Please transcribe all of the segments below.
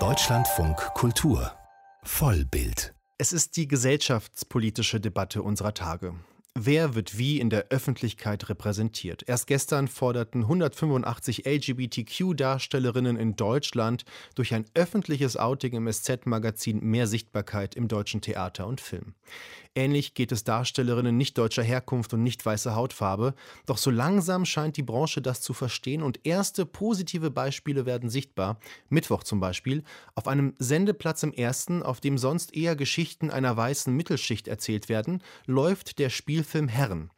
Deutschlandfunk Kultur Vollbild Es ist die gesellschaftspolitische Debatte unserer Tage. Wer wird wie in der Öffentlichkeit repräsentiert? Erst gestern forderten 185 LGBTQ-Darstellerinnen in Deutschland durch ein öffentliches Outing im SZ-Magazin mehr Sichtbarkeit im deutschen Theater und Film. Ähnlich geht es Darstellerinnen nicht deutscher Herkunft und nicht weißer Hautfarbe. Doch so langsam scheint die Branche das zu verstehen und erste positive Beispiele werden sichtbar. Mittwoch zum Beispiel. Auf einem Sendeplatz im ersten, auf dem sonst eher Geschichten einer weißen Mittelschicht erzählt werden, läuft der Spielfilm Herren.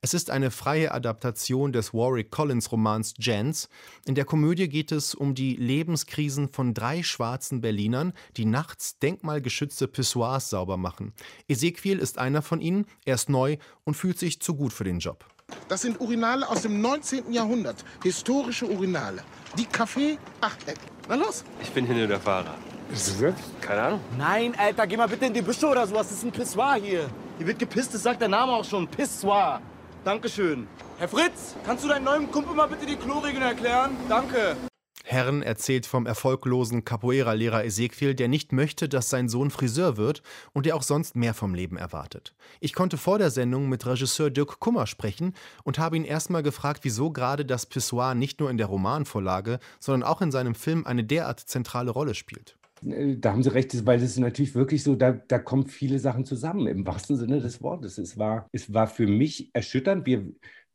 Es ist eine freie Adaptation des Warwick Collins Romans Jans. In der Komödie geht es um die Lebenskrisen von drei schwarzen Berlinern, die nachts denkmalgeschützte Pissoirs sauber machen. Ezequiel ist einer von ihnen, er ist neu und fühlt sich zu gut für den Job. Das sind Urinale aus dem 19. Jahrhundert. Historische Urinale. Die Kaffee, Achteck. Na los. Ich bin hier nur der Fahrer. Ist es das? Keine Ahnung. Nein, Alter, geh mal bitte in die Büsche oder sowas. Das ist ein Pissoir hier. Hier wird gepisst, das sagt der Name auch schon. Pissoir. Dankeschön. Herr Fritz, kannst du deinem neuen Kumpel mal bitte die Kloregeln erklären? Danke. Herren erzählt vom erfolglosen Capoeira-Lehrer Ezequiel, der nicht möchte, dass sein Sohn Friseur wird und der auch sonst mehr vom Leben erwartet. Ich konnte vor der Sendung mit Regisseur Dirk Kummer sprechen und habe ihn erstmal gefragt, wieso gerade das Pissoir nicht nur in der Romanvorlage, sondern auch in seinem Film eine derart zentrale Rolle spielt. Äh, da haben Sie recht, weil es ist natürlich wirklich so, da, da kommen viele Sachen zusammen, im wahrsten Sinne des Wortes. Es war, es war für mich erschütternd. Wir,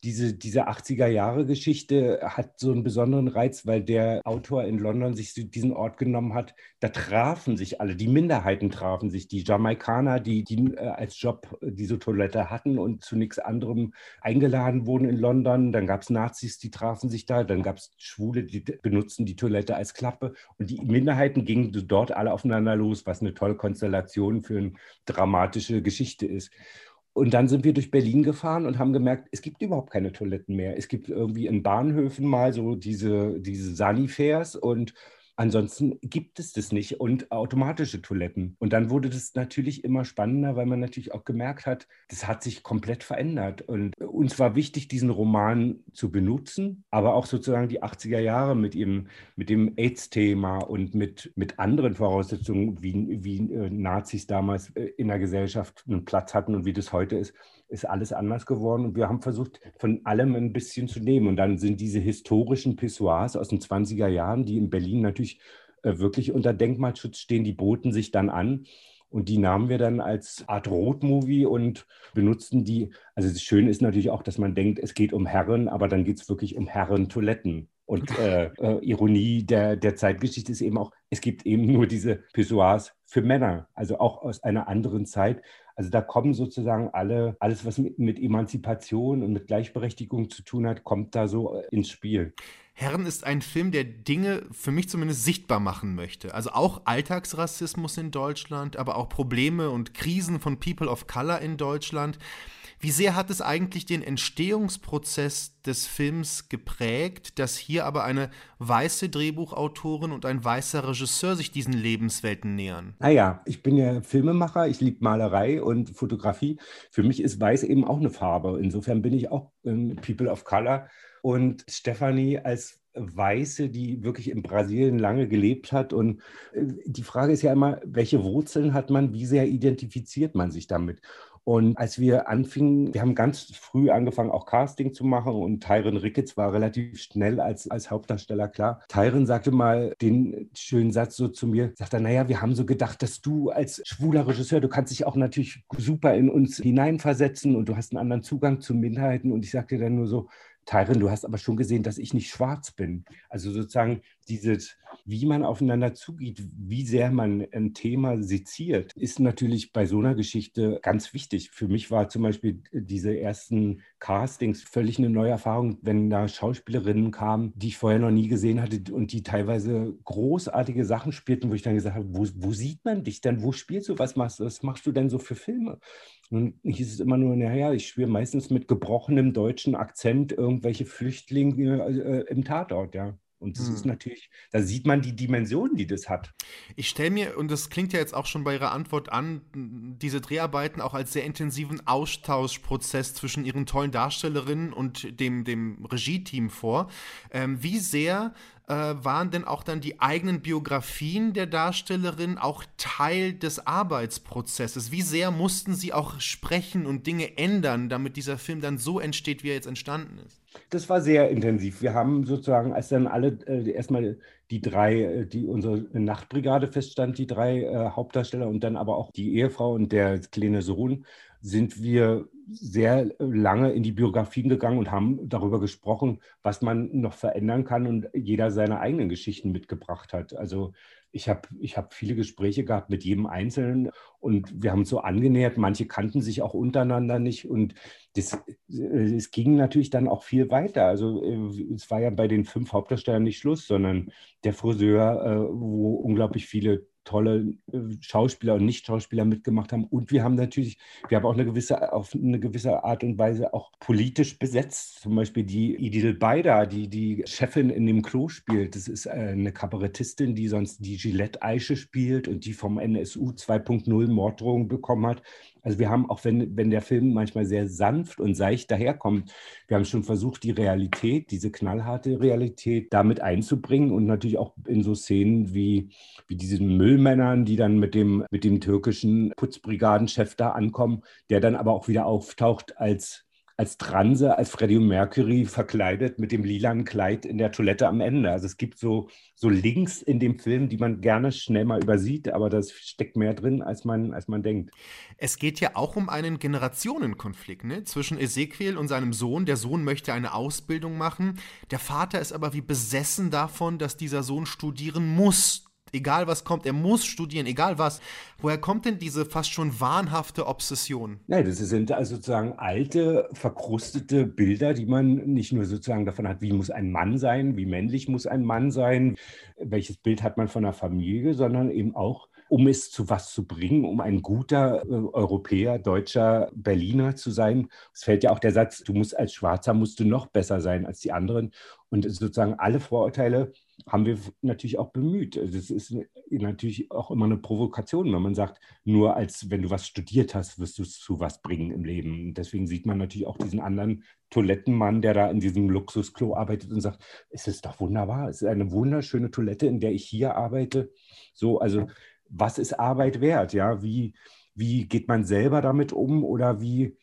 diese, diese 80er-Jahre-Geschichte hat so einen besonderen Reiz, weil der Autor in London sich diesen Ort genommen hat. Da trafen sich alle, die Minderheiten trafen sich, die Jamaikaner, die, die äh, als Job diese Toilette hatten und zu nichts anderem eingeladen wurden in London. Dann gab es Nazis, die trafen sich da. Dann gab es Schwule, die benutzten die Toilette als Klappe. Und die Minderheiten gingen dort alle aufeinander los, was eine tolle Konstellation für eine dramatische Geschichte ist. Und dann sind wir durch Berlin gefahren und haben gemerkt, es gibt überhaupt keine Toiletten mehr. Es gibt irgendwie in Bahnhöfen mal so diese, diese Sanifairs und Ansonsten gibt es das nicht und automatische Toiletten. Und dann wurde das natürlich immer spannender, weil man natürlich auch gemerkt hat, das hat sich komplett verändert. Und uns war wichtig, diesen Roman zu benutzen, aber auch sozusagen die 80er Jahre mit, ihm, mit dem AIDS-Thema und mit, mit anderen Voraussetzungen, wie, wie äh, Nazis damals äh, in der Gesellschaft einen Platz hatten und wie das heute ist, ist alles anders geworden. Und wir haben versucht, von allem ein bisschen zu nehmen. Und dann sind diese historischen Pissoirs aus den 20er Jahren, die in Berlin natürlich äh, wirklich unter Denkmalschutz stehen, die boten sich dann an. Und die nahmen wir dann als Art Rotmovie und benutzten die. Also das Schöne ist natürlich auch, dass man denkt, es geht um Herren, aber dann geht es wirklich um Herrentoiletten. Und äh, äh, Ironie der, der Zeitgeschichte ist eben auch, es gibt eben nur diese Pissoirs für Männer, also auch aus einer anderen Zeit. Also da kommen sozusagen alle, alles, was mit, mit Emanzipation und mit Gleichberechtigung zu tun hat, kommt da so äh, ins Spiel. Herren ist ein Film, der Dinge für mich zumindest sichtbar machen möchte. Also auch Alltagsrassismus in Deutschland, aber auch Probleme und Krisen von People of Color in Deutschland. Wie sehr hat es eigentlich den Entstehungsprozess des Films geprägt, dass hier aber eine weiße Drehbuchautorin und ein weißer Regisseur sich diesen Lebenswelten nähern? Naja, ich bin ja Filmemacher, ich liebe Malerei und Fotografie. Für mich ist weiß eben auch eine Farbe. Insofern bin ich auch ähm, People of Color. Und Stephanie als Weiße, die wirklich in Brasilien lange gelebt hat. Und äh, die Frage ist ja immer, welche Wurzeln hat man, wie sehr identifiziert man sich damit? Und als wir anfingen, wir haben ganz früh angefangen, auch Casting zu machen und Tyron Ricketts war relativ schnell als, als Hauptdarsteller klar. Tyron sagte mal den schönen Satz so zu mir, sagt er, naja, wir haben so gedacht, dass du als schwuler Regisseur, du kannst dich auch natürlich super in uns hineinversetzen und du hast einen anderen Zugang zu Minderheiten. Und ich sagte dann nur so, Tyron, du hast aber schon gesehen, dass ich nicht schwarz bin. Also sozusagen dieses, wie man aufeinander zugeht, wie sehr man ein Thema seziert, ist natürlich bei so einer Geschichte ganz wichtig. Für mich war zum Beispiel diese ersten Castings völlig eine neue Erfahrung, wenn da Schauspielerinnen kamen, die ich vorher noch nie gesehen hatte und die teilweise großartige Sachen spielten, wo ich dann gesagt habe, wo, wo sieht man dich denn? Wo spielst du? Was machst du? Was machst du denn so für Filme? Und hieß es immer nur, naja, ich spiele meistens mit gebrochenem deutschen Akzent irgendwelche Flüchtlinge äh, im Tatort, ja. Und das hm. ist natürlich, da sieht man die Dimension, die das hat. Ich stelle mir, und das klingt ja jetzt auch schon bei Ihrer Antwort an, diese Dreharbeiten auch als sehr intensiven Austauschprozess zwischen Ihren tollen Darstellerinnen und dem, dem Regie-Team vor. Ähm, wie sehr äh, waren denn auch dann die eigenen Biografien der Darstellerin auch Teil des Arbeitsprozesses? Wie sehr mussten sie auch sprechen und Dinge ändern, damit dieser Film dann so entsteht, wie er jetzt entstanden ist? Das war sehr intensiv. Wir haben sozusagen, als dann alle äh, erstmal die drei, äh, die unsere Nachtbrigade feststand, die drei äh, Hauptdarsteller und dann aber auch die Ehefrau und der kleine Sohn, sind wir sehr lange in die Biografien gegangen und haben darüber gesprochen, was man noch verändern kann und jeder seine eigenen Geschichten mitgebracht hat. Also ich habe ich hab viele Gespräche gehabt mit jedem Einzelnen und wir haben uns so angenähert. Manche kannten sich auch untereinander nicht und das, äh, es ging natürlich dann auch viel weiter. Also äh, es war ja bei den fünf Hauptdarstellern nicht Schluss, sondern der Friseur, äh, wo unglaublich viele tolle äh, Schauspieler und Nicht-Schauspieler mitgemacht haben. Und wir haben natürlich, wir haben auch eine gewisse, auf eine gewisse Art und Weise auch politisch besetzt. Zum Beispiel die Idil Beida, die die Chefin in dem Klo spielt. Das ist äh, eine Kabarettistin, die sonst die Gillette Eiche spielt und die vom NSU 2.0 Morddrohungen bekommen hat. Also wir haben, auch wenn, wenn der Film manchmal sehr sanft und seicht daherkommt, wir haben schon versucht, die Realität, diese knallharte Realität damit einzubringen und natürlich auch in so Szenen wie, wie diesen Müllmännern, die dann mit dem, mit dem türkischen Putzbrigadenchef da ankommen, der dann aber auch wieder auftaucht als als Transe, als Freddie Mercury verkleidet mit dem lilanen Kleid in der Toilette am Ende. Also es gibt so, so Links in dem Film, die man gerne schnell mal übersieht, aber das steckt mehr drin, als man, als man denkt. Es geht ja auch um einen Generationenkonflikt ne? zwischen Ezekiel und seinem Sohn. Der Sohn möchte eine Ausbildung machen. Der Vater ist aber wie besessen davon, dass dieser Sohn studieren muss egal was kommt, er muss studieren, egal was. Woher kommt denn diese fast schon wahnhafte Obsession? Nein, das sind also sozusagen alte, verkrustete Bilder, die man nicht nur sozusagen davon hat, wie muss ein Mann sein, wie männlich muss ein Mann sein, welches Bild hat man von der Familie, sondern eben auch um es zu was zu bringen, um ein guter äh, Europäer, Deutscher, Berliner zu sein. Es fällt ja auch der Satz, du musst als Schwarzer musst du noch besser sein als die anderen. Und sozusagen alle Vorurteile haben wir natürlich auch bemüht. Das also ist natürlich auch immer eine Provokation, wenn man sagt, nur als wenn du was studiert hast, wirst du es zu was bringen im Leben. deswegen sieht man natürlich auch diesen anderen Toilettenmann, der da in diesem Luxusklo arbeitet und sagt, es ist doch wunderbar, es ist eine wunderschöne Toilette, in der ich hier arbeite. So, also was ist Arbeit wert? Ja, wie, wie geht man selber damit um oder wie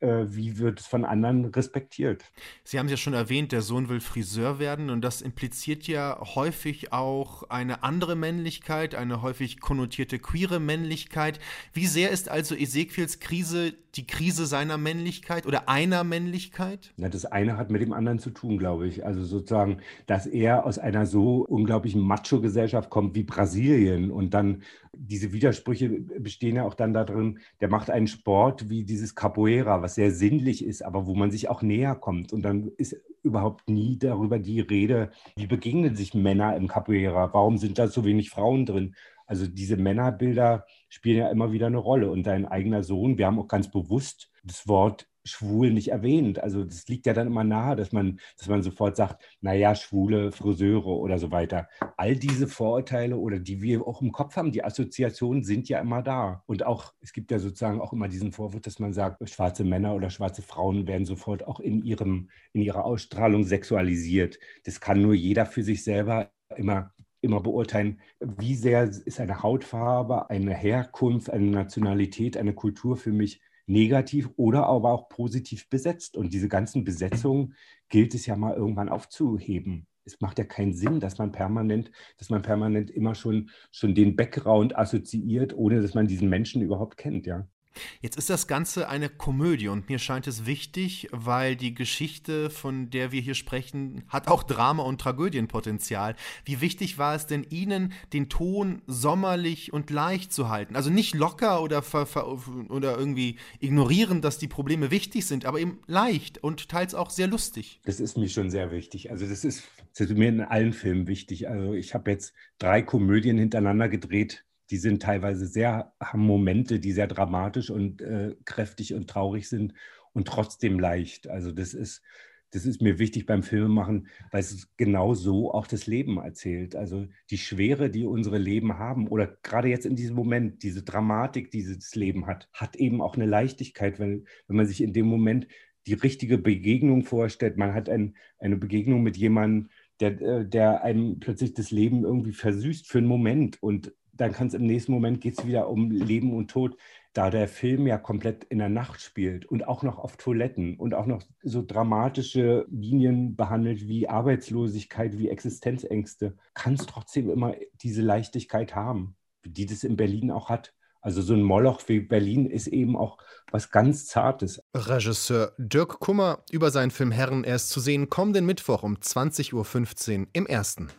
wie wird es von anderen respektiert. Sie haben es ja schon erwähnt, der Sohn will Friseur werden und das impliziert ja häufig auch eine andere Männlichkeit, eine häufig konnotierte queere Männlichkeit. Wie sehr ist also Ezekiels Krise die Krise seiner Männlichkeit oder einer Männlichkeit? Ja, das eine hat mit dem anderen zu tun, glaube ich. Also sozusagen, dass er aus einer so unglaublichen Macho-Gesellschaft kommt wie Brasilien und dann diese Widersprüche bestehen ja auch dann darin, der macht einen Sport wie dieses Capoeira, was sehr sinnlich ist, aber wo man sich auch näher kommt. Und dann ist überhaupt nie darüber die Rede, wie begegnen sich Männer im Capoeira, warum sind da so wenig Frauen drin. Also diese Männerbilder spielen ja immer wieder eine Rolle. Und dein eigener Sohn, wir haben auch ganz bewusst das Wort schwul nicht erwähnt. Also das liegt ja dann immer nahe, dass man, dass man sofort sagt, naja, schwule Friseure oder so weiter. All diese Vorurteile oder die wir auch im Kopf haben, die Assoziationen sind ja immer da. Und auch, es gibt ja sozusagen auch immer diesen Vorwurf, dass man sagt, schwarze Männer oder schwarze Frauen werden sofort auch in, ihrem, in ihrer Ausstrahlung sexualisiert. Das kann nur jeder für sich selber immer immer beurteilen, wie sehr ist eine Hautfarbe, eine Herkunft, eine Nationalität, eine Kultur für mich negativ oder aber auch positiv besetzt. Und diese ganzen Besetzungen gilt es ja mal irgendwann aufzuheben. Es macht ja keinen Sinn, dass man permanent, dass man permanent immer schon, schon den Background assoziiert, ohne dass man diesen Menschen überhaupt kennt, ja. Jetzt ist das Ganze eine Komödie und mir scheint es wichtig, weil die Geschichte, von der wir hier sprechen, hat auch Drama- und Tragödienpotenzial. Wie wichtig war es denn Ihnen, den Ton sommerlich und leicht zu halten? Also nicht locker oder, oder irgendwie ignorieren, dass die Probleme wichtig sind, aber eben leicht und teils auch sehr lustig. Das ist mir schon sehr wichtig. Also das ist, das ist mir in allen Filmen wichtig. Also ich habe jetzt drei Komödien hintereinander gedreht die sind teilweise sehr, haben Momente, die sehr dramatisch und äh, kräftig und traurig sind und trotzdem leicht. Also das ist, das ist mir wichtig beim Filmemachen, weil es genau so auch das Leben erzählt. Also die Schwere, die unsere Leben haben oder gerade jetzt in diesem Moment, diese Dramatik, die das Leben hat, hat eben auch eine Leichtigkeit, wenn, wenn man sich in dem Moment die richtige Begegnung vorstellt. Man hat ein, eine Begegnung mit jemandem, der, äh, der einem plötzlich das Leben irgendwie versüßt für einen Moment und dann kann es im nächsten Moment geht es wieder um Leben und Tod. Da der Film ja komplett in der Nacht spielt und auch noch auf Toiletten und auch noch so dramatische Linien behandelt wie Arbeitslosigkeit, wie Existenzängste, kann es trotzdem immer diese Leichtigkeit haben, die das in Berlin auch hat. Also so ein Moloch wie Berlin ist eben auch was ganz Zartes. Regisseur Dirk Kummer über seinen Film Herren erst zu sehen kommenden Mittwoch um 20.15 Uhr im Ersten.